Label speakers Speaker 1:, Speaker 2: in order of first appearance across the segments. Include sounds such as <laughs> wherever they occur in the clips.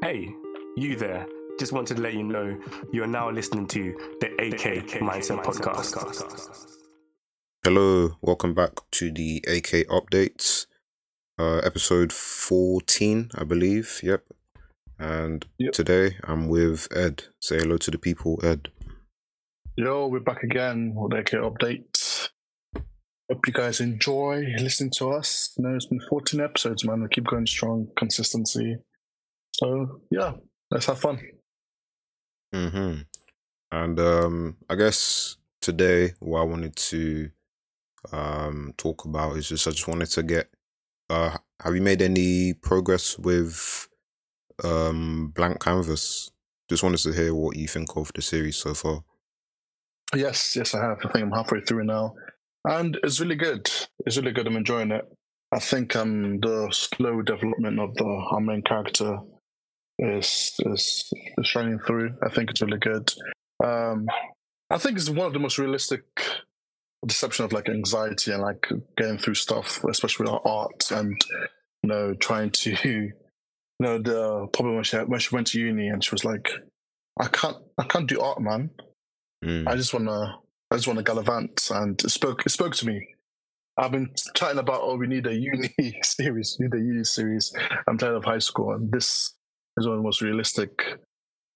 Speaker 1: Hey, you there. Just wanted to let you know you are now listening to the AK, Mindset, Podcast.
Speaker 2: Hello, welcome back to the AK updates. Uh, episode 14, I believe. Yep. And
Speaker 3: Yep.
Speaker 2: today I'm with Ed. Say hello to the people, Ed.
Speaker 3: Yo, we're back again with AK Updates. Hope you guys enjoy listening to us. You know, it's been 14 episodes, man. We keep going strong, consistency. So, yeah, let's have fun.
Speaker 2: hmm And um, I guess today what I wanted to um talk about is just I just wanted to get uh have you made any progress with um blank canvas? Just wanted to hear what you think of the series so far.
Speaker 3: Yes, yes, I have. I think I'm halfway through now. And it's really good. It's really good. I'm enjoying it. I think um the slow development of the our main character is is, is shining through. I think it's really good. Um I think it's one of the most realistic deception of like anxiety and like getting through stuff, especially with our art and you know, trying to <laughs> you know, the problem when she when she went to uni and she was like, I can't I can't do art, man.
Speaker 2: Mm.
Speaker 3: I just wanna I just wanna gallivant and it spoke it spoke to me. I've been chatting about oh we need a uni <laughs> series, we need a uni series. I'm tired of high school and this is one of the most realistic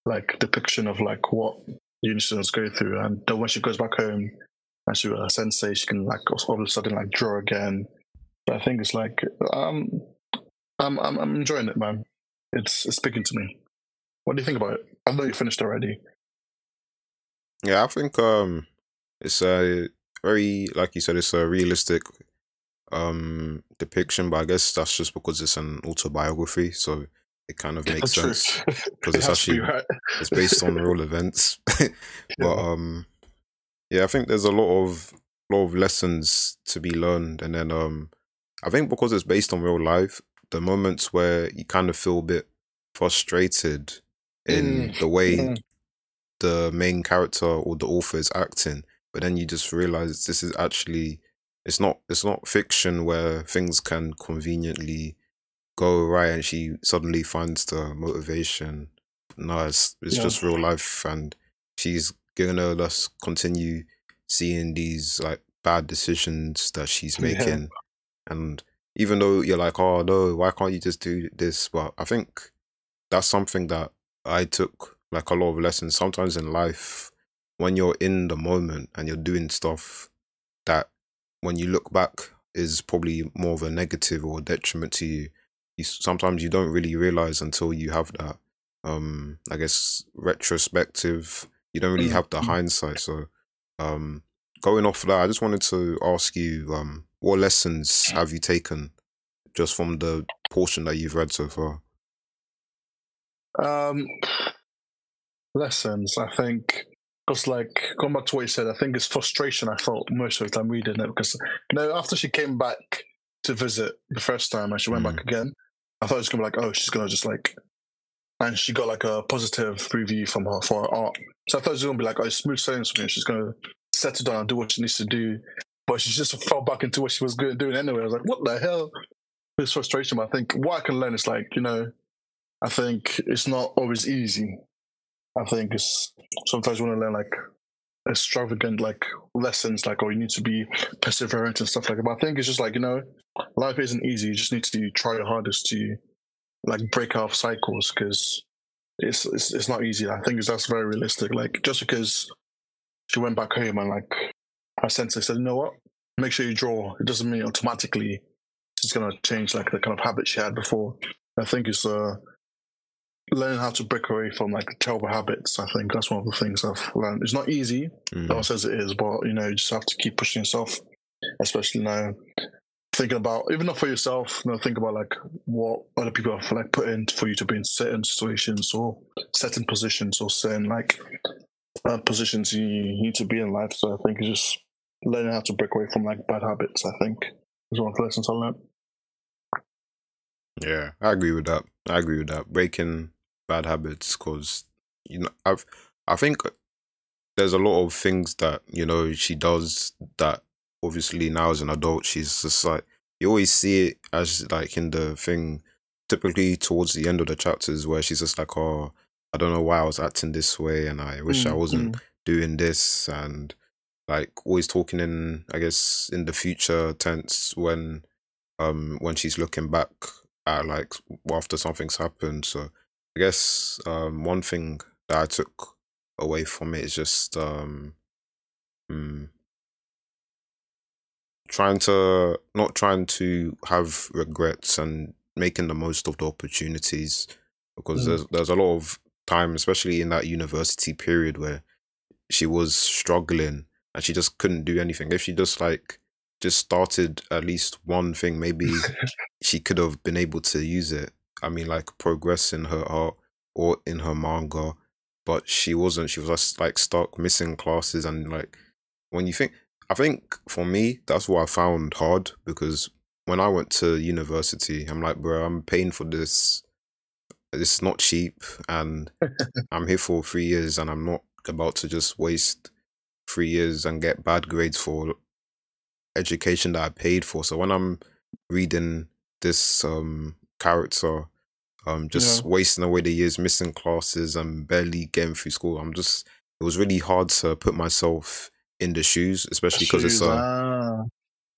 Speaker 3: like depiction of like what uni students go through and then when she goes back home and she her sensei she can like all of a sudden like draw again. But I think it's like um I'm I'm I'm enjoying it man. It's it's speaking to me. What do you think about it? I know you finished already.
Speaker 2: Yeah, I think um it's a very like you said, it's a realistic um depiction, but I guess that's just because it's an autobiography, so it kind of makes sense. <laughs> Because it's actually
Speaker 3: right.
Speaker 2: it's based on real events. <laughs> but um yeah, I think there's a lot of lot of lessons to be learned and then um I think because it's based on real life, the moments where you kind of feel a bit frustrated in
Speaker 3: Mm,
Speaker 2: the way
Speaker 3: mm.
Speaker 2: the main character or the author is acting, but then you just realize this is actually it's not it's not fiction where things can conveniently go right and she suddenly finds the motivation. No, it's it's
Speaker 3: Yeah.
Speaker 2: just real life and she's gonna just continue seeing these like bad decisions that she's <laughs>
Speaker 3: Yeah.
Speaker 2: making. And even though you're like, oh no, why can't you just do this? But I think that's something that I took like a lot of lessons sometimes in life when you're in the moment and you're doing stuff that when you look back is probably more of a negative or detriment to you. You sometimes you don't really realize until you have that um I guess retrospective. You don't really
Speaker 3: Mm,
Speaker 2: have the
Speaker 3: mm.
Speaker 2: hindsight. So um going off that, I just wanted to ask you um what lessons have you taken just from the portion that you've read so far?
Speaker 3: Um, lessons, I think, because like going back to what you said, I think it's frustration. I felt most of the time reading it because you know after she came back to visit the first time and she went back again, I thought it was gonna be like, oh, she's gonna just like, and she got like a positive review from her for her art. So I thought it was gonna be like, oh, smooth sailing for me. She's gonna settle down and do what she needs to do. But she just fell back into what she was good at doing anyway. I was like, what the hell? It's frustration. I think what I can learn is like, you know, I think it's not always easy. I think it's sometimes you want to learn like extravagant like lessons, like oh you need to be perseverant and stuff like that. But I think it's just like you know, life isn't easy. You just need to try your hardest to like break off cycles because it's, it's it's not easy. I think it's, that's very realistic. Like just because she went back home and like her sensei said, you know what, make sure you draw. It doesn't mean automatically she's gonna change like the kind of habit she had before. I think it's uh learning how to break away from like terrible habits. I think that's one of the things I've learned. It's not easy.
Speaker 2: Mm.
Speaker 3: No one says it is, but you know, you just have to keep pushing yourself, especially now. Thinking about even not for yourself, you know, think about like what other people have like put in for you to be in certain situations or certain positions or certain like uh, positions you need to be in life. So I think it's just learning how to break away from like bad habits. I think is one of the lessons I learned.
Speaker 2: Yeah, I agree with that. I agree with that. Breaking bad habits, because you know, I've I think there's a lot of things that you know she does that obviously now as an adult she's just like you always see it as like in the thing typically towards the end of the chapters where she's just like, "Oh, I don't know why I was acting this way, and I wish I
Speaker 3: Mm,
Speaker 2: wasn't
Speaker 3: mm.
Speaker 2: doing this," and like always talking in, I guess, in the future tense when, um, when she's looking back at like after something's happened. So I guess um one thing that I took away from it is just um, mm, trying to not trying to have regrets and making the most of the opportunities because
Speaker 3: Mm.
Speaker 2: there's there's a lot of time especially in that university period where she was struggling and she just couldn't do anything if she just like just started at least one thing maybe <laughs> she could have been able to use it i mean like progress in her art or in her manga but she wasn't she was just like stuck missing classes and like when you think I think for me, that's what I found hard because when I went to university, I'm like, bro, I'm paying for this. It's not cheap, and <laughs> I'm here for three years, and I'm not about to just waste three years and get bad grades for education that I paid for. So when I'm reading this um character, um, just
Speaker 3: Yeah.
Speaker 2: wasting away the years, missing classes, and barely getting through school, I'm just. It was really hard to put myself in the shoes, especially because it's a
Speaker 3: ah.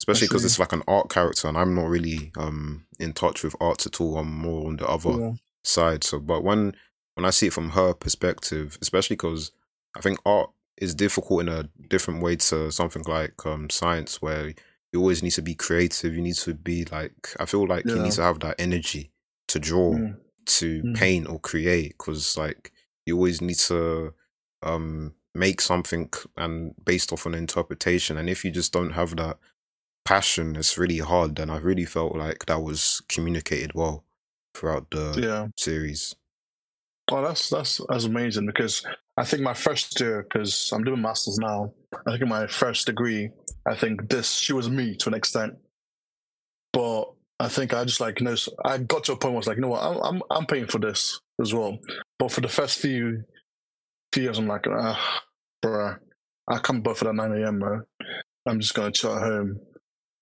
Speaker 2: especially because it's like an art character, and I'm not really um in touch with arts at all. I'm more on the other
Speaker 3: Yeah.
Speaker 2: side. So, but when when I see it from her perspective, especially because I think art is difficult in a different way to something like um science, where you always need to be creative. You need to be like I feel like you need to have that energy to draw,
Speaker 3: Mm.
Speaker 2: to
Speaker 3: Mm.
Speaker 2: paint or create, because like you always need to um make something and based off an interpretation. And if you just don't have that passion, it's really hard. And I really felt like that was communicated well throughout the
Speaker 3: Yeah.
Speaker 2: series.
Speaker 3: Oh, that's that's that's amazing because I think my first year, because I'm doing masters now. I think in my first degree, I think this she was me to an extent, but I think I just like you know I got to a point where I was like, you know what, I'm I'm I'm paying for this as well. But for the first few few years, I'm like, ah, bruh, I can't bother for that 9 a.m. bro. I'm just gonna chill at home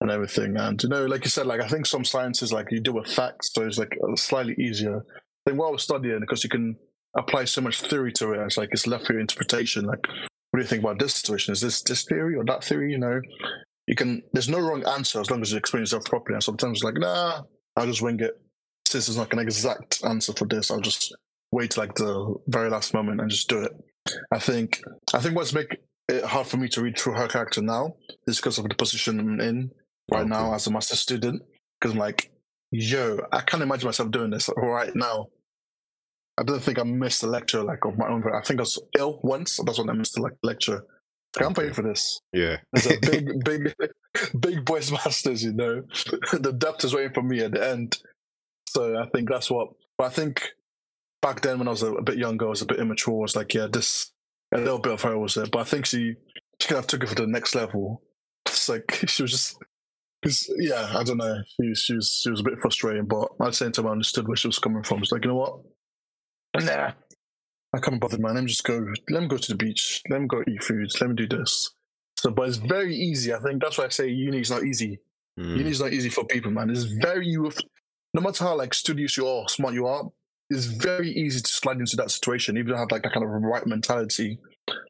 Speaker 3: and everything. And you know, like you said, like I think some sciences like you deal with facts, so it's like slightly easier. I think what I was studying because you can apply so much theory to it. It's like it's left for your interpretation. Like, what do you think about this situation? Is this this theory or that theory? You know, you can. There's no wrong answer as long as you explain yourself properly. And sometimes it's like, nah, I'll just wing it. Since there's not an exact answer for this, I'll just wait till like the very last moment and just do it. I think. I think what's make it hard for me to read through her character now is because of the position I'm in right
Speaker 2: Okay.
Speaker 3: now as a master student. Because I'm like, yo, I can't imagine myself doing this right now. I don't think I missed a lecture like of my own. I think I was ill once. That's when I missed a like, lecture. I'm paying for this.
Speaker 2: Yeah.
Speaker 3: It's a big, <laughs> big, big boys masters. You know, <laughs> the depth is waiting for me at the end. So I think that's what. But I think back then when I was a, a bit younger, I was a bit immature. I was like, yeah, this a little bit of her was there. But I think she she kind of took it for the next level. It's like <laughs> she was just. Cause, yeah, I don't know. She, was- she was she was a bit frustrating, but at the same time, I understood where she was coming from. It's like, you know what? Nah, I can't be bothered, man. Let me just go. Let me go to the beach. Let me go eat food. Let me do this. So, but it's very easy. I think that's why I say uni is not easy.
Speaker 2: Mm.
Speaker 3: Uni is not easy for people, man. It's very you. No matter how like studious you are, smart you are, it's very easy to slide into that situation. Even if you don't have like that kind of right mentality,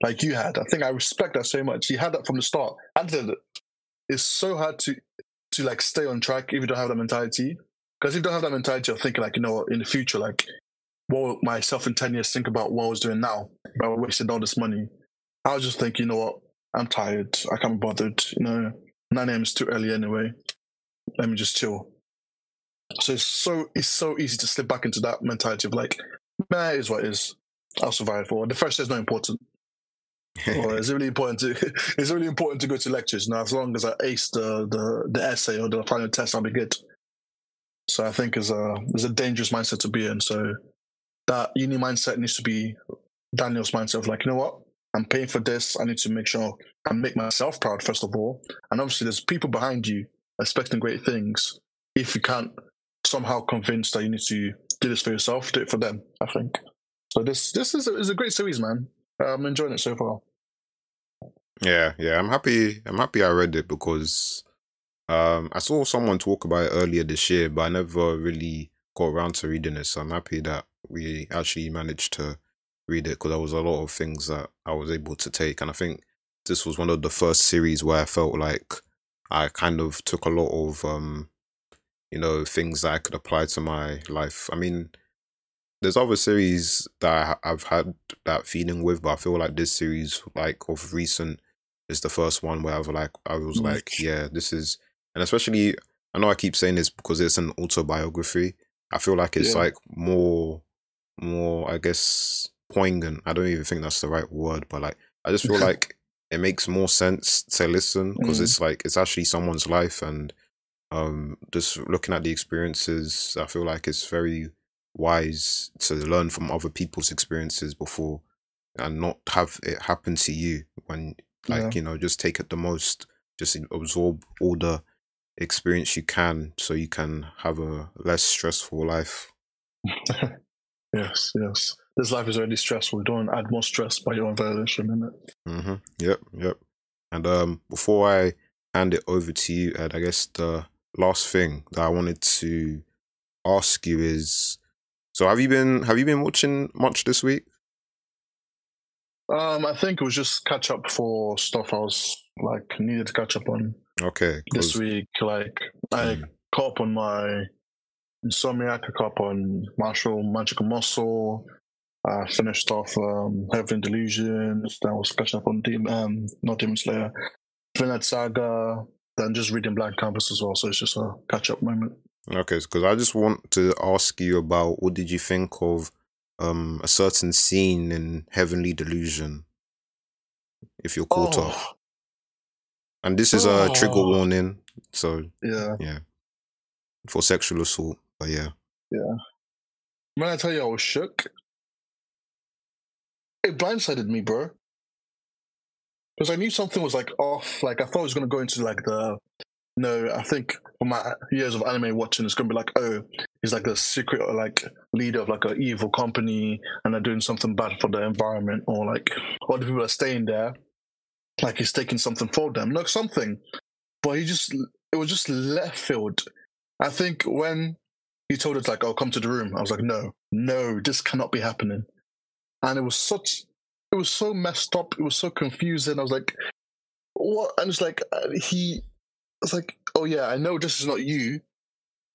Speaker 3: like you had. I think I respect that so much. You had that from the start. And then it's so hard to to like stay on track if you don't have that mentality. Because if you don't have that mentality, you're thinking like, you know, in the future, like, what myself in ten years think about what I was doing now? I wasted all this money. I was just thinking, you know what? I'm tired. I can't be bothered. You know, 9 a.m. is too early anyway. Let me just chill. So it's so it's so easy to slip back into that mentality of like, nah, it is what it is. I'll survive. Or the first day is not important. Or is it really important to <laughs> is it really important to go to lectures? Now, as long as I ace the, the, the essay or the final test, I'll be good. So I think is a is a dangerous mindset to be in. So that uni mindset needs to be Daniel's mindset of like, you know what? I'm paying for this. I need to make sure I make myself proud, first of all. And obviously, there's people behind you expecting great things. If you can't somehow convince that you need to do this for yourself, do it for them, I think. So this this is a, is a great series, man. I'm enjoying it so far.
Speaker 2: Yeah, yeah. I'm happy. I'm happy I read it because um I saw someone talk about it earlier this year, but I never really got around to reading it. So I'm happy that we actually managed to read it because there was a lot of things that I was able to take, and I think this was one of the first series where I felt like I kind of took a lot of um, you know, things that I could apply to my life. I mean, there's other series that I've had that feeling with, but I feel like this series, like of recent, is the first one where I was like, I was like, yeah, this is, and especially, I know I keep saying this because it's an autobiography. I feel like it's
Speaker 3: Yeah.
Speaker 2: like more, more, I guess, poignant. I don't even think that's the right word, but like, I just feel <laughs> like it makes more sense to listen because
Speaker 3: Mm.
Speaker 2: it's like it's actually someone's life and um just looking at the experiences i feel like it's very wise to learn from other people's experiences before and not have it happen to you when like
Speaker 3: Yeah.
Speaker 2: you know just take it the most just absorb all the experience you can so you can have a less stressful life <laughs>
Speaker 3: Yes, yes. This life is already stressful. Don't add more stress by your own violation, innit?
Speaker 2: Mm-hmm. Yep, yep. And um, before I hand it over to you, Ed, I guess the last thing that I wanted to ask you is: so have you been have you been watching much this week?
Speaker 3: Um, I think it was just catch up for stuff I was like needed to catch up on
Speaker 2: Okay,
Speaker 3: This week. Like I
Speaker 2: Mm,
Speaker 3: caught up on my Insomniac, I caught up on Mashle Magical Muscle. I finished off um, Heaven Delusions. Then I was catching up on Demon, um, not Demon Slayer, Vinland Saga. Then just reading Blank Canvas as well. So it's just a catch up moment.
Speaker 2: okay, because I just want to ask you about what did you think of um a certain scene in Heavenly Delusion? If you're caught up,
Speaker 3: Oh,
Speaker 2: and this is a trigger
Speaker 3: Oh.
Speaker 2: warning, so
Speaker 3: yeah.
Speaker 2: yeah, for sexual assault. But yeah, Yeah.
Speaker 3: When I tell you I was shook, it blindsided me, bro. Because I knew something was like off. Like I thought it was gonna go into like the. No, I think from my years of anime watching, it's gonna be like, oh, he's like the secret or like leader of like an evil company, and they're doing something bad for the environment, or like all the people are staying there, like he's taking something for them, like something. But he just, it was just left field. I think when he told us like, "Oh, come to the room." I was like, "No, no, this cannot be happening." And it was such, it was so messed up. It was so confusing. I was like, "What?" And it's like uh, he, it's like, "Oh yeah, I know this is not you,"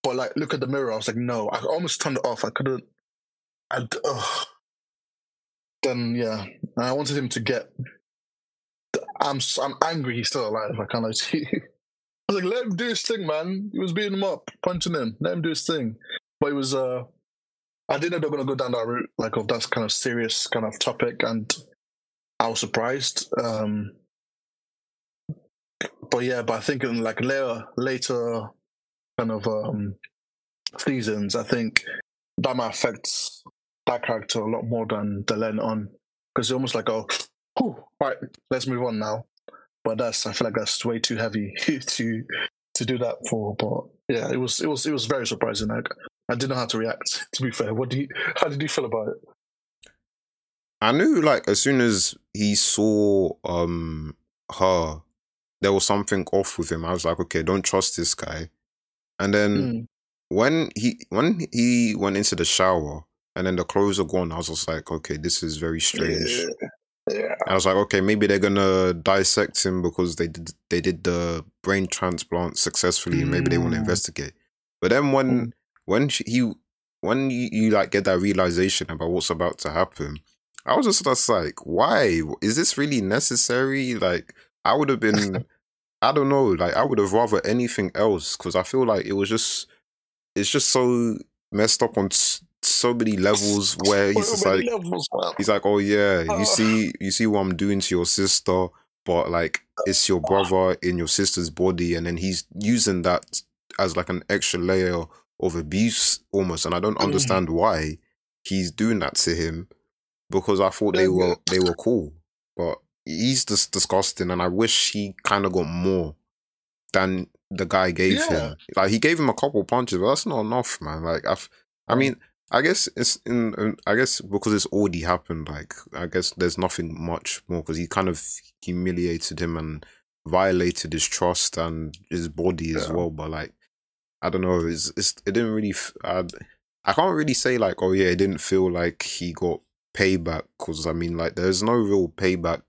Speaker 3: but like, look at the mirror. I was like, "No," I almost turned it off. I couldn't. And ugh. then yeah, and I wanted him to get. I'm I'm angry. He's still alive. I can't lie to you. <laughs> Was like, let him do his thing, man. He was beating him up, punching him. Let him do his thing. But it was, uh, I didn't know they were going to go down that route, like of that kind of serious kind of topic. And I was surprised. Um, but yeah, but I think in like later, later kind of um, seasons, I think that might affect that character a lot more than the Len on. Because it's almost like, oh, whew, right, let's move on now. But that's I feel like that's way too heavy <laughs> to to do that for. But yeah, it was it was it was very surprising. Like I didn't know how to react. <laughs> To be fair, what do you how did you feel about it?
Speaker 2: I knew like as soon as he saw um her, there was something off with him. I was like, okay, don't trust this guy. And then
Speaker 3: Mm.
Speaker 2: when he when he went into the shower and then the clothes are gone, I was just like, okay, this is very strange.
Speaker 3: Yeah. Yeah.
Speaker 2: I was like, okay, maybe they're gonna dissect him because they did they did the brain transplant successfully, and maybe they want to
Speaker 3: Mm.
Speaker 2: investigate. But then when
Speaker 3: Mm.
Speaker 2: when she, he when you, you like get that realization about what's about to happen, I was just just like, why is this really necessary? Like, I would have been, <laughs> I don't know, like I would have rather anything else because I feel like it was just, it's just so messed up on s- so many levels <laughs> where he's just like.
Speaker 3: levels.
Speaker 2: He's like, oh yeah, you see, you see what I'm doing to your sister, but like it's your brother in your sister's body, and then he's using that as like an extra layer of abuse almost, and I don't
Speaker 3: Mm.
Speaker 2: understand why he's doing that to him because I thought they were they were cool, but he's just disgusting, and I wish he kind of got more than the guy gave
Speaker 3: Yeah.
Speaker 2: him. Like he gave him a couple punches, but that's not enough, man. Like I've, I
Speaker 3: Mm.
Speaker 2: mean, I guess it's in. I guess because it's already happened. Like I guess there's nothing much more because he kind of humiliated him and violated his trust and his body as
Speaker 3: Yeah.
Speaker 2: well. But like, I don't know. It's, it's it didn't really. f- I, I can't really say like, oh yeah, it didn't feel like he got payback because I mean, like, there's no real payback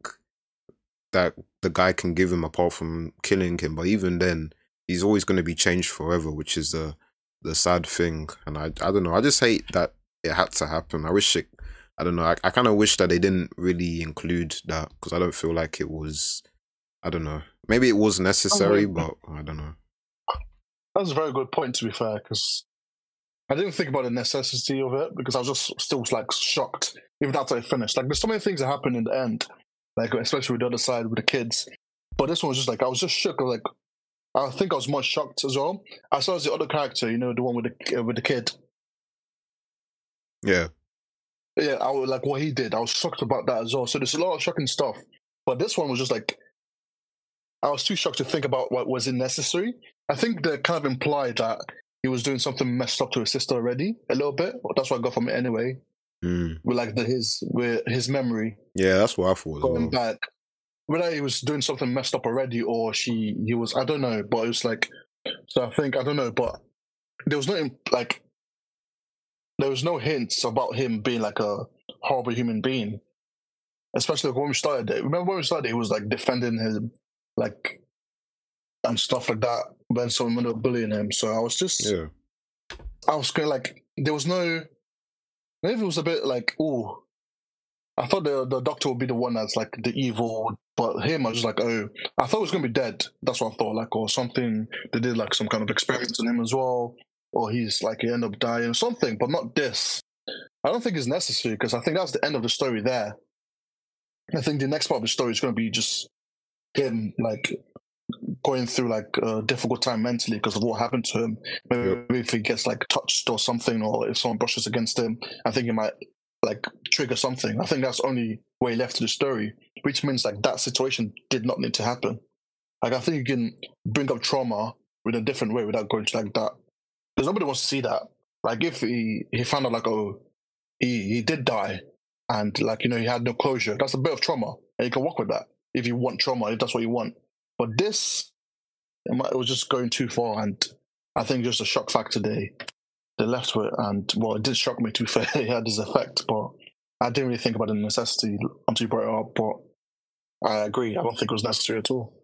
Speaker 2: that the guy can give him apart from killing him. But even then, he's always going to be changed forever, which is the the sad thing. And I, I don't know. I just hate that it had to happen. I wish it. I don't know. I, I kind of wish that they didn't really include that because I don't feel like it was. I don't know. Maybe it was oh, necessary, but I don't know.
Speaker 3: That's a very good point, to be fair, because I didn't think about the necessity of it because I was just still like shocked, even after I finished. Like, there's so many things that happen in the end, like especially with the other side with the kids. But this one was just like I was just shook. Like, I think I was more shocked as well. I saw the other character, you know, the one with the uh, with the kid.
Speaker 2: Yeah,
Speaker 3: Yeah, I was like what he did. I was shocked about that as well. So there's a lot of shocking stuff. But this one was just like I was too shocked to think about what was it necessary. I think they kind of implied that he was doing something messed up to his sister already a little bit. That's what I got from it anyway.
Speaker 2: Mm.
Speaker 3: With like the his with his memory
Speaker 2: yeah, that's what I thought
Speaker 3: going
Speaker 2: well.
Speaker 3: back. Whether he was doing something messed up already or she he was I don't know, but it was like so I think I don't know, but there was no like there was no hints about him being like a horrible human being. Especially like when we started it. Remember when we started he was like defending him like and stuff like that when someone were bullying him. So I was just
Speaker 2: Yeah,
Speaker 3: I was kind of like, there was no. Maybe it was a bit like, oh, I thought the the doctor would be the one that's like the evil, but him, I was just like, oh, I thought he was gonna be dead. That's what I thought, like, or something. They did like some kind of experiments on him as well, or he's like he ended up dying, or something, but not this. I don't think it's necessary because I think that's the end of the story there. I think the next part of the story is going to be just him like going through like a difficult time mentally because of what happened to him. Maybe if he gets like touched or something, or if someone brushes against him, I think he might like trigger something. I think that's the only way left to the story, which means like that situation did not need to happen. Like I think you can bring up trauma in a different way without going to like that. Because nobody wants to see that. Like if he he found out like oh he he did die and like you know he had no closure. That's a bit of trauma, and you can work with that if you want trauma if that's what you want. But this it, might, it was just going too far, and I think just a shock factor they they left with, and well, it did shock me to be <laughs> fair. it had this effect, but I didn't really think about the necessity until you brought it up. But I agree, I don't think it was necessary at all.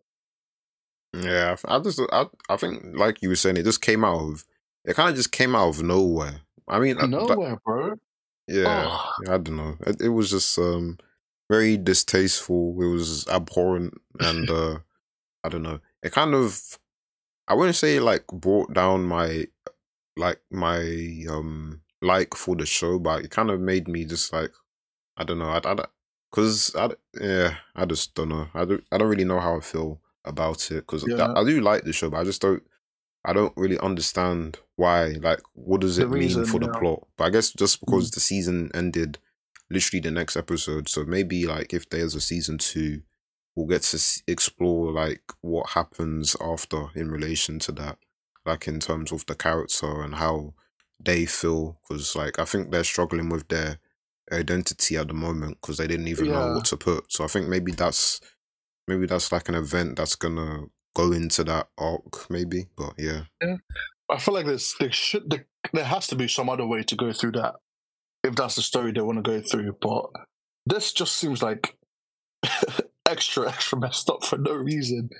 Speaker 2: yeah. I just, I, I think, like you were saying, it just came out of. It kind of just came out of nowhere. I mean, uh, that-
Speaker 3: Nowhere, bro.
Speaker 2: yeah,
Speaker 3: Oh.
Speaker 2: I don't know. It, it was just um very distasteful. It was abhorrent, and <laughs> uh I don't know. It kind of, I wouldn't say like brought down my like my um like for the show, but it kind of made me just like I don't know. I, I because I yeah I just don't know. I don't I don't really know how I feel about it because
Speaker 3: Yeah.
Speaker 2: I, I do like the show, but I just don't. I don't really understand why. Like, what does
Speaker 3: The
Speaker 2: it mean
Speaker 3: reason,
Speaker 2: for the plot? But I guess just because the season ended literally the next episode, so maybe like if there's a season two, we'll get to s- explore like what happens after in relation to that, like in terms of the character and how they feel. Because like I think they're struggling with their identity at the moment because they didn't even know what to put. So I think maybe that's maybe that's like an event that's gonna go into that arc, maybe. But yeah,
Speaker 3: I feel like there's there should there, there has to be some other way to go through that if that's the story they want to go through. But this just seems like <laughs> extra extra messed up for no reason.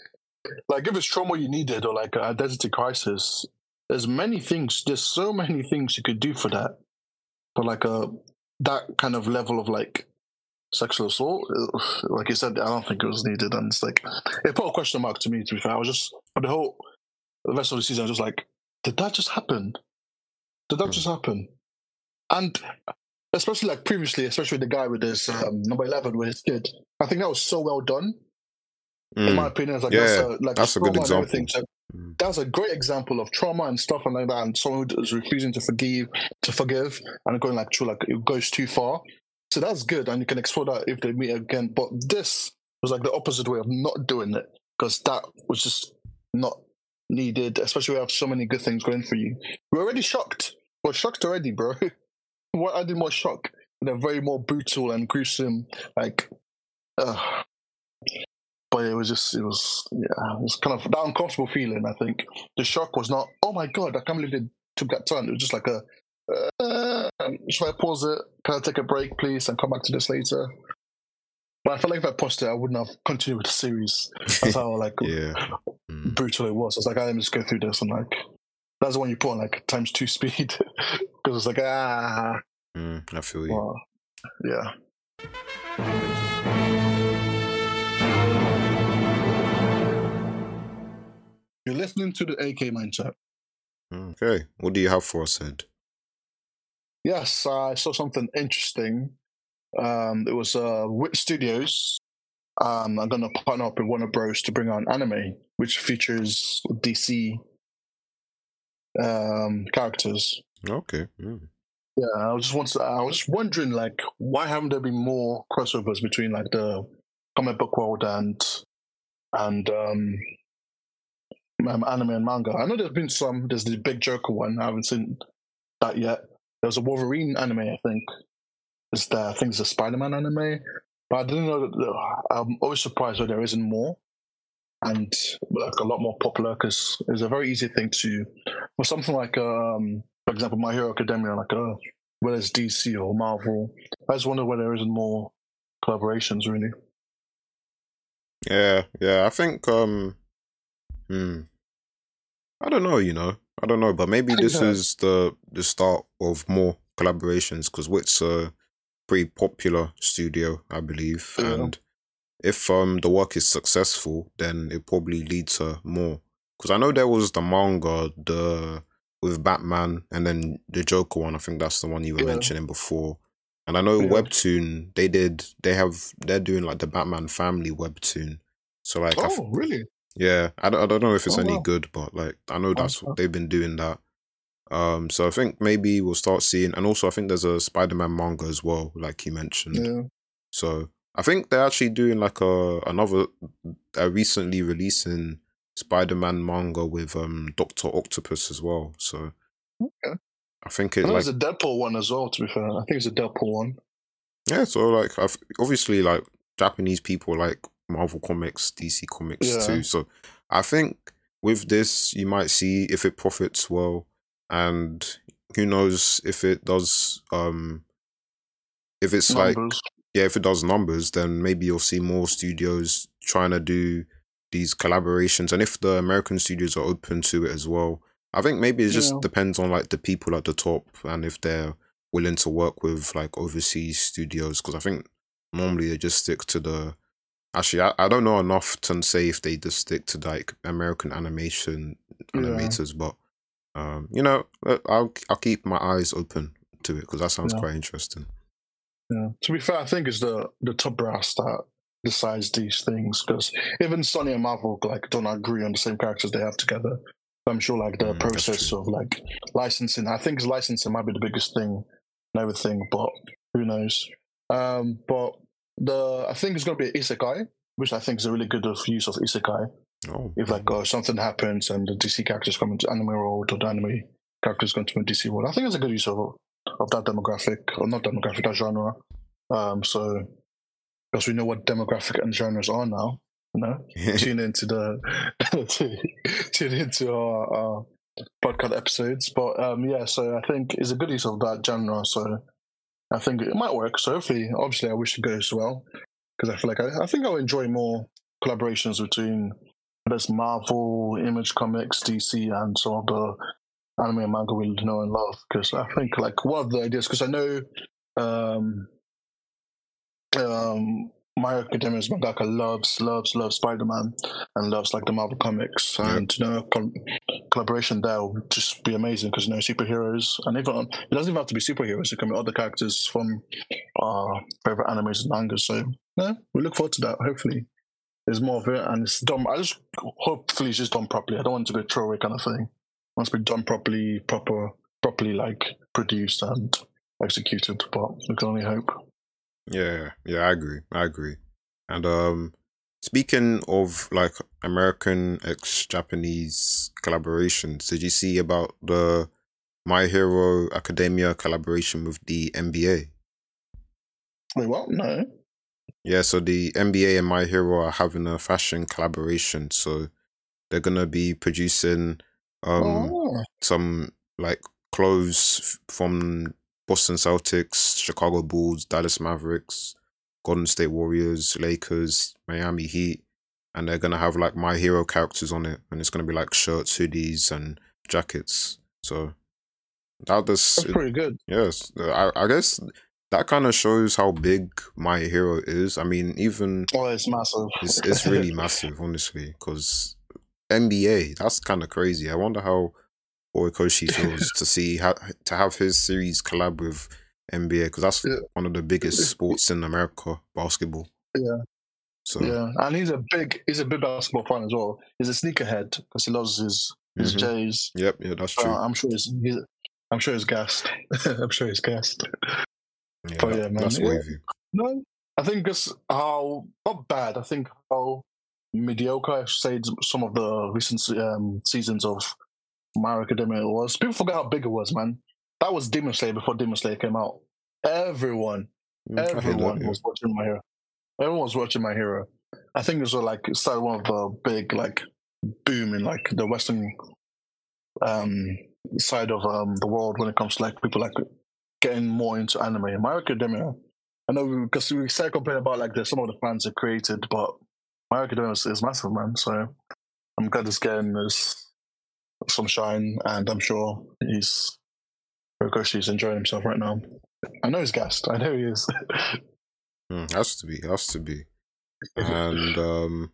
Speaker 3: Like if it's trauma you needed or like an identity crisis, there's many things. There's so many things you could do for that. But like a that kind of level of like sexual assault, uh, like you said, I don't think it was needed. And it's like it put a question mark to me. To be fair, I was just for the whole the rest of the season, I was just like, did that just happen? Did that
Speaker 2: Hmm.
Speaker 3: just happen? And especially like previously, especially the guy with his um, number eleven with his kid, I think that was so well done. In my
Speaker 2: Mm,
Speaker 3: opinion, it's like
Speaker 2: Yeah,
Speaker 3: that's a, like
Speaker 2: that's a good
Speaker 3: trauma and
Speaker 2: example.
Speaker 3: So
Speaker 2: Mm.
Speaker 3: that's a great example of trauma and stuff and like that, and someone who is refusing to forgive, to forgive, and going like through like it goes too far. So that's good, and you can explore that if they meet again. But this was like the opposite way of not doing it because that was just not needed. Especially we have so many good things going for you. We're already shocked. We're shocked already, bro. <laughs> what added more shock? They're very more brutal and gruesome. Like, uh, but it was just, it was, yeah, it was kind of that uncomfortable feeling. I think the shock was not, oh my god, I can't believe they took that turn. It was just like a, uh, should I pause it? Can I take a break, please, and come back to this later? But I felt like if I paused it, I wouldn't have continued with the series. That's how like <laughs>
Speaker 2: yeah. Mm.
Speaker 3: brutal it was. I was like, I let me just go through this and like that's the one you put on like times two <laughs> speed because it's like ah
Speaker 2: Mm, I feel you.
Speaker 3: well, yeah. You're listening to the AK Mindset.
Speaker 2: Okay. What do you have for us, Ed?
Speaker 3: Yes, I saw something interesting. Um, it was uh, Wit Studios. Um, I'm going to partner up with Warner Bros. to bring out an anime which features DC um, characters.
Speaker 2: Okay. Mm.
Speaker 3: Yeah, I was just want I was just wondering, like, why haven't there been more crossovers between like the comic book world and and um, um, anime and manga? I know there's been some. There's the Big Joker one. I haven't seen that yet. There was a Wolverine anime, I think. Is there? I think it's a Spider-Man anime, but I didn't know that. I'm always surprised when there isn't more, and like a lot more popular because it's a very easy thing to for something like um for example, My Hero Academia, like uh, whether it's DC or Marvel. I just wonder whether there isn't more collaborations, really.
Speaker 2: Yeah, yeah. I think um hmm. I don't know, you know. I don't know, but maybe this is the the start of more collaborations because Wit's a pretty popular studio, I believe.
Speaker 3: Yeah.
Speaker 2: And if um the work is successful, then it probably leads to more. Because I know there was the manga, the with Batman, and then the Joker one. I think that's the one you were
Speaker 3: Yeah.
Speaker 2: mentioning before. And I know
Speaker 3: Yeah.
Speaker 2: Webtoon, they did, they have, they're doing like the Batman family Webtoon. So like, I f-
Speaker 3: Oh, really?
Speaker 2: Yeah, I don't, I don't know if it's
Speaker 3: Oh,
Speaker 2: any
Speaker 3: wow.
Speaker 2: good, but like I know that's
Speaker 3: wow.
Speaker 2: they've been doing that. Um, so I think maybe we'll start seeing, and also I think there's a Spider-Man manga as well, like you mentioned.
Speaker 3: Yeah.
Speaker 2: So I think they're actually doing like a another, a recently releasing Spider-Man manga with um Doctor Octopus as well. So
Speaker 3: Okay.
Speaker 2: I think
Speaker 3: I
Speaker 2: it
Speaker 3: know
Speaker 2: like
Speaker 3: there's a Deadpool one as well. To be fair, I think it's a Deadpool one.
Speaker 2: yeah. So like I've, obviously like Japanese people like Marvel comics, DC comics
Speaker 3: Yeah.
Speaker 2: too. So I think with this you might see if it profits well, and who knows if it does. Um, if it's like yeah, if it does numbers, then maybe you'll see more studios trying to do these collaborations. And if the American studios are open to it as well, I think maybe it just
Speaker 3: Yeah.
Speaker 2: depends on like the people at the top and if they're willing to work with like overseas studios. Because I think normally they just stick to the. Actually, I, I don't know enough to say if they just stick to like American animation
Speaker 3: Yeah.
Speaker 2: animators, but um, you know, I'll I'll keep my eyes open to it because that sounds
Speaker 3: Yeah.
Speaker 2: quite interesting.
Speaker 3: Yeah. To be fair, I think it's the the top brass that decides these things because even Sony and Marvel like don't agree on the same characters they have together. I'm sure like the
Speaker 2: Mm,
Speaker 3: process of like licensing. I think licensing might be the biggest thing and everything, but who knows? Um, but the I think it's gonna be isekai, which I think is a really good use of isekai.
Speaker 2: Oh,
Speaker 3: If like uh, something happens and the DC characters come into anime world or the anime characters into a DC world, I think it's a good use of of that demographic or not demographic, that genre. Um, so because we know what demographic and genres are now, you know, <laughs> tune into the <laughs> tune into our, our podcast episodes. But um, yeah, so I think it's a good use of that genre. So I think it might work. So hopefully, obviously, I wish it goes well because I feel like I, I think I'll enjoy more collaborations between there's Marvel, Image Comics, DC, and some of the anime and manga we know and love. Because I think like one of the ideas, because I know um, um, my academia's mangaka loves, loves, loves Spider Man and loves like the Marvel comics, and you know, col- collaboration there would just be amazing because you know superheroes, and even it doesn't even have to be superheroes; it can be other characters from our favorite animes and mangas. So yeah, we look forward to that. Hopefully, there's more of it, and it's done. I just hopefully it's just done properly. I don't want it to be a throwaway kind of thing. It wants to be done properly, proper, properly like produced and executed. But we can only hope.
Speaker 2: Yeah, yeah, I agree. I agree. And um speaking of like American ex Japanese collaborations, did you see about the My Hero Academia collaboration with the NBA?
Speaker 3: Wait, what? No.
Speaker 2: Yeah, so the NBA and My Hero are having a fashion collaboration. So they're gonna be producing um
Speaker 3: oh,
Speaker 2: some like clothes from Boston Celtics, Chicago Bulls, Dallas Mavericks, Golden State Warriors, Lakers, Miami Heat, and they're gonna have like my hero characters on it, and it's gonna be like shirts, hoodies, and jackets. So that does
Speaker 3: That's pretty good.
Speaker 2: yes, I, I guess that kind of shows how big my hero is. I mean, even
Speaker 3: Oh, it's massive.
Speaker 2: it's it's really <laughs> massive, honestly, because NBA that's kind of crazy. I wonder how Horikoshi feels to see how to have his series collab with NBA because that's
Speaker 3: Yeah.
Speaker 2: one of the biggest sports in America, basketball.
Speaker 3: Yeah.
Speaker 2: So
Speaker 3: Yeah, and he's a big he's a big basketball fan as well. He's a sneakerhead because he loves his his
Speaker 2: Mhm.
Speaker 3: J's.
Speaker 2: yep, yeah, that's true.
Speaker 3: I'm sure he's, he's I'm sure he's gassed. <laughs> I'm sure he's gassed.
Speaker 2: Yeah,
Speaker 3: but
Speaker 2: that-
Speaker 3: yeah, man,
Speaker 2: that's
Speaker 3: yeah.
Speaker 2: wavy.
Speaker 3: No, I think just how not bad. I think how mediocre I should say some of the recent um, seasons of My Academia was. People forget how big it was, man. That was Demon Slayer before Demon Slayer came out. Everyone,
Speaker 2: Mm, that,
Speaker 3: everyone
Speaker 2: yeah.
Speaker 3: was watching My Hero. Everyone was watching My Hero. I think it was like it started one of the big like boom in like the Western um side of um the world when it comes to like people like getting more into anime. My Academia. I know because we started complaining about like the some of the fans are created, but My Academia is, is massive, man. So I'm glad it's getting this some shine, and I'm sure he's Rikoshi's enjoying himself right now. I know he's gassed. I know he is.
Speaker 2: Mm, has to be, has to be. <laughs> And um,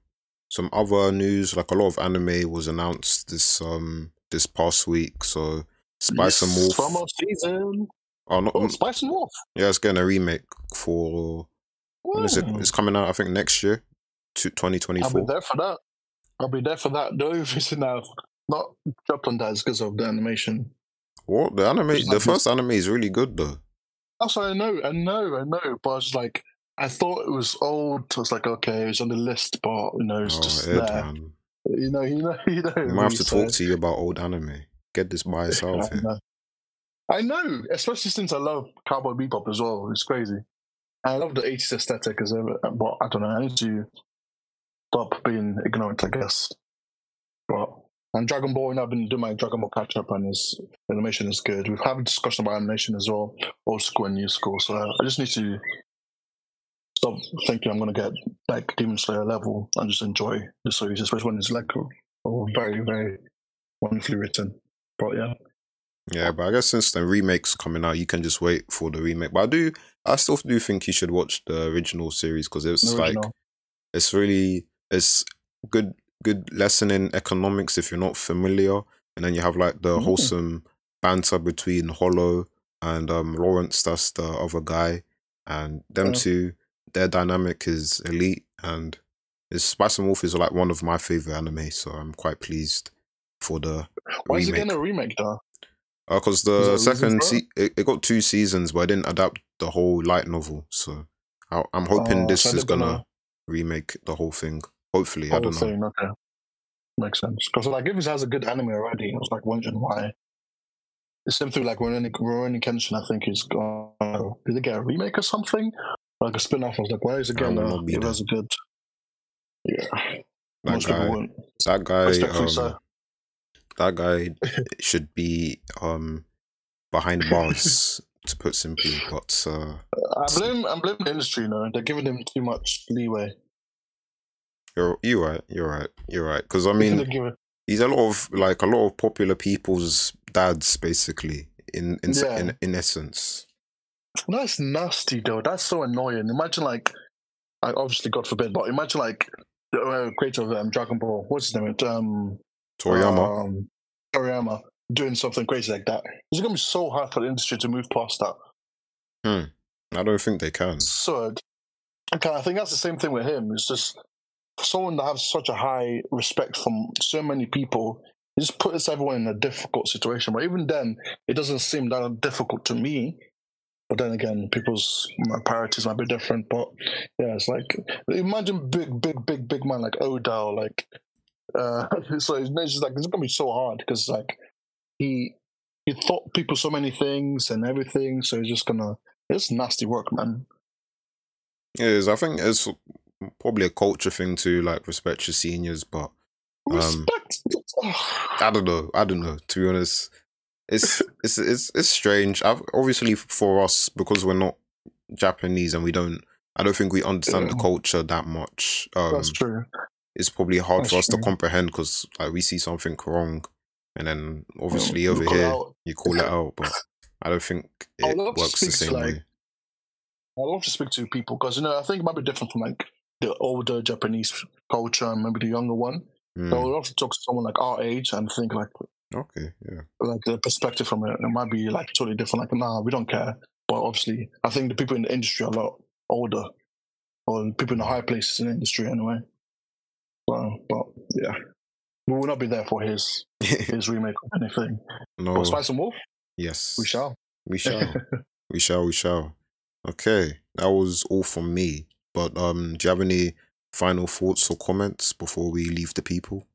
Speaker 2: some other news, like a lot of anime was announced this um this past week. So Spice and
Speaker 3: Yes, One
Speaker 2: Wolf.
Speaker 3: more season.
Speaker 2: Oh, not,
Speaker 3: Oh, Spice and Wolf.
Speaker 2: yeah, it's getting a remake for when is it? It's coming out, I think, next year, to 2024.
Speaker 3: I'll be
Speaker 2: 2024.
Speaker 3: there for that. I'll be there for that. The only reason I've not that is because of the animation.
Speaker 2: What the anime? The
Speaker 3: like
Speaker 2: first anime is really good though.
Speaker 3: That's what I know, I know, I know. But I was like, I thought it was old. I was like, okay, it's on the list, but you know, it's
Speaker 2: Oh,
Speaker 3: just
Speaker 2: Ed,
Speaker 3: there.
Speaker 2: man.
Speaker 3: You know, you know, <laughs> you know.
Speaker 2: We might have to talk to you about old anime. Get this by yourself
Speaker 3: I know. I know, especially since I love Cowboy Bebop as well. It's crazy. I love the 80s aesthetic as ever, but I don't know. I need to stop being ignorant, I guess. But and Dragon Ball, you know, I've been doing my Dragon Ball catch up, and his animation is good. We've had a discussion about animation as well, old school and new school. So I just need to stop thinking I'm going to get like Demon Slayer level and just enjoy the series, especially when it's like oh, very, very wonderfully written. But yeah.
Speaker 2: Yeah, but I guess since the remake's coming out, you can just wait for the remake. But I do, I still do think you should watch the original series because it's like it's really it's good good lesson in economics if you're not familiar, and then you have like the
Speaker 3: Mm.
Speaker 2: wholesome banter between Holo and um Lawrence, that's the other guy, and them
Speaker 3: Yeah.
Speaker 2: two, their dynamic is elite, and Spice and Wolf is like one of my favorite anime, so I'm quite pleased for the
Speaker 3: Why is it
Speaker 2: remake.
Speaker 3: getting a remake though?
Speaker 2: Because
Speaker 3: a
Speaker 2: the second se- it, it got two seasons, but I didn't adapt the whole light novel. So I, I'm hoping
Speaker 3: Oh,
Speaker 2: this
Speaker 3: so
Speaker 2: is gonna,
Speaker 3: gonna-
Speaker 2: remake the whole thing. Hopefully, I don't know.
Speaker 3: okay. Makes sense. Because like if it has a good anime already, I was like wondering why. The same thing like Rurouni Rurouni Kenshin, I think is gone. Did they get a remake or something? Like a spin off. I was like, why is it getting a, it has a good Yeah.
Speaker 2: That
Speaker 3: Most people
Speaker 2: guy,
Speaker 3: won't.
Speaker 2: that guy, um,
Speaker 3: sir.
Speaker 2: that guy <laughs> should be um behind bars, <laughs> to put simply. But uh,
Speaker 3: I blame I blame the industry, you know. They're giving him too much leeway.
Speaker 2: You're you're right, you're right, you're right. Because I mean, he's a lot of like a lot of popular people's dads, basically. In in
Speaker 3: Yeah.
Speaker 2: in, in essence.
Speaker 3: That's nasty though. That's so annoying. Imagine like, I obviously God forbid, but imagine like the uh, creator of um, Dragon Ball. What's his name? Um,
Speaker 2: Toriyama.
Speaker 3: Um, Toriyama doing something crazy like that. It's gonna be so hard for the industry to move past that. Hmm.
Speaker 2: I don't think they can.
Speaker 3: So, Okay, I think that's the same thing with him. It's just someone that has such a high respect from so many people. Just puts everyone in a difficult situation. But even then, it doesn't seem that difficult to me. But then again, people's priorities might be different. But yeah, it's like imagine big, big, big, big man like or like uh, <laughs> so it's just like it's gonna be so hard because like he he taught people so many things and everything. So it's just gonna it's nasty work, man.
Speaker 2: It is. I think it's probably a culture thing to like respect your seniors, but Um,
Speaker 3: Respect. <sighs>
Speaker 2: I don't know. I don't know. To be honest, it's <laughs> it's it's it's strange. I've, obviously, for us because we're not Japanese and we don't. I don't think we understand the culture that much. Um,
Speaker 3: That's true.
Speaker 2: it's probably hard
Speaker 3: That's
Speaker 2: for us to comprehend because like we see something wrong, and then obviously
Speaker 3: You
Speaker 2: over here you call it out, but <laughs> I don't think it
Speaker 3: would love to
Speaker 2: works the same
Speaker 3: like,
Speaker 2: way.
Speaker 3: I love to speak to people because you know I think it might be different from like the older Japanese culture and maybe the younger one.
Speaker 2: Mm,
Speaker 3: So I would to talk to someone like our age and think like
Speaker 2: okay, yeah,
Speaker 3: like the perspective from it. It might be like totally different. Like nah, we don't care. But obviously, I think the people in the industry are a lot older, or people in the high places in the industry anyway. So, but yeah, we will not be there for his <laughs> his remake of anything.
Speaker 2: no,
Speaker 3: But Spice and Wolf,
Speaker 2: yes,
Speaker 3: we shall.
Speaker 2: we shall, <laughs> we shall, we shall. Okay, that was all from me. But um, do you have any final thoughts or comments before we leave the people?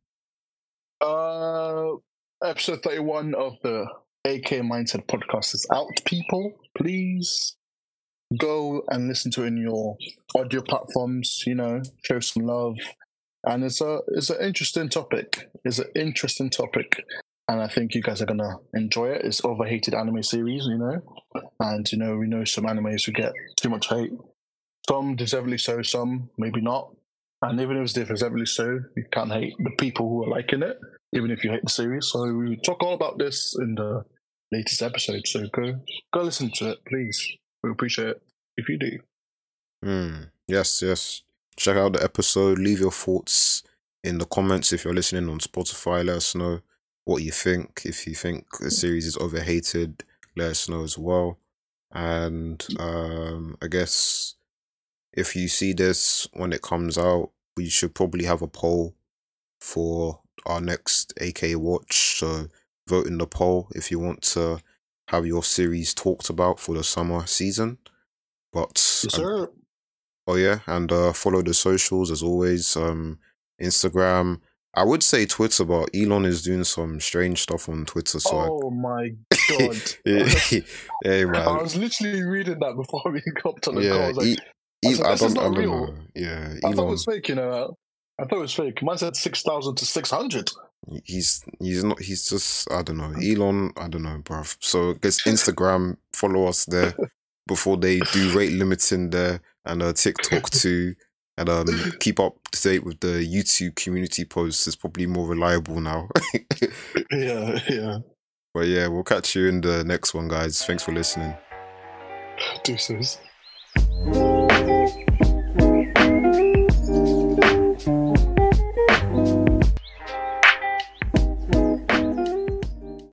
Speaker 3: Uh, episode 31 of the AK Mindset podcast is out, people. Please go and listen to it in your audio platforms, you know, show some love. And it's a it's an interesting topic. It's an interesting topic. And I think you guys are gonna enjoy it. It's overhated anime series, you know. And you know, we know some animes who get too much hate. Some deservedly so, some maybe not. And even if it's deservedly so, you can't hate the people who are liking it even if you hate the series. So we talk all about this in the latest episode. So go go listen to it, please. We appreciate it if you do.
Speaker 2: Hmm. Yes, yes. Check out the episode. Leave your thoughts in the comments if you're listening on Spotify. Let us know what you think. If you think the series is overhated, let us know as well. And um, I guess if you see this when it comes out, we should probably have a poll for our next AK watch. So vote in the poll if you want to have your series talked about for the summer season. But
Speaker 3: Yes,
Speaker 2: um. Oh yeah, and uh, follow the socials as always. Um, Instagram. I would say Twitter, but Elon is doing some strange stuff on Twitter. So
Speaker 3: Oh my <laughs> god. <laughs>
Speaker 2: Hey
Speaker 3: I was literally reading that before we <laughs> got on the call. I was like,
Speaker 2: E-
Speaker 3: I
Speaker 2: I don't, I don't know. Yeah,
Speaker 3: I thought it was fake, you know. I thought it was fake. Mine said six thousand to six hundred.
Speaker 2: he's he's not. He's just I don't know. <laughs> Elon, I don't know, bruv. So I guess Instagram, follow us there before they do rate limiting there, and uh, TikTok <laughs> too. And um, keep up to date with the YouTube community posts. It's probably more reliable now. <laughs>
Speaker 3: Yeah, yeah.
Speaker 2: But yeah, we'll catch you in the next one, guys. Thanks for listening.
Speaker 3: Deuces. Thank you.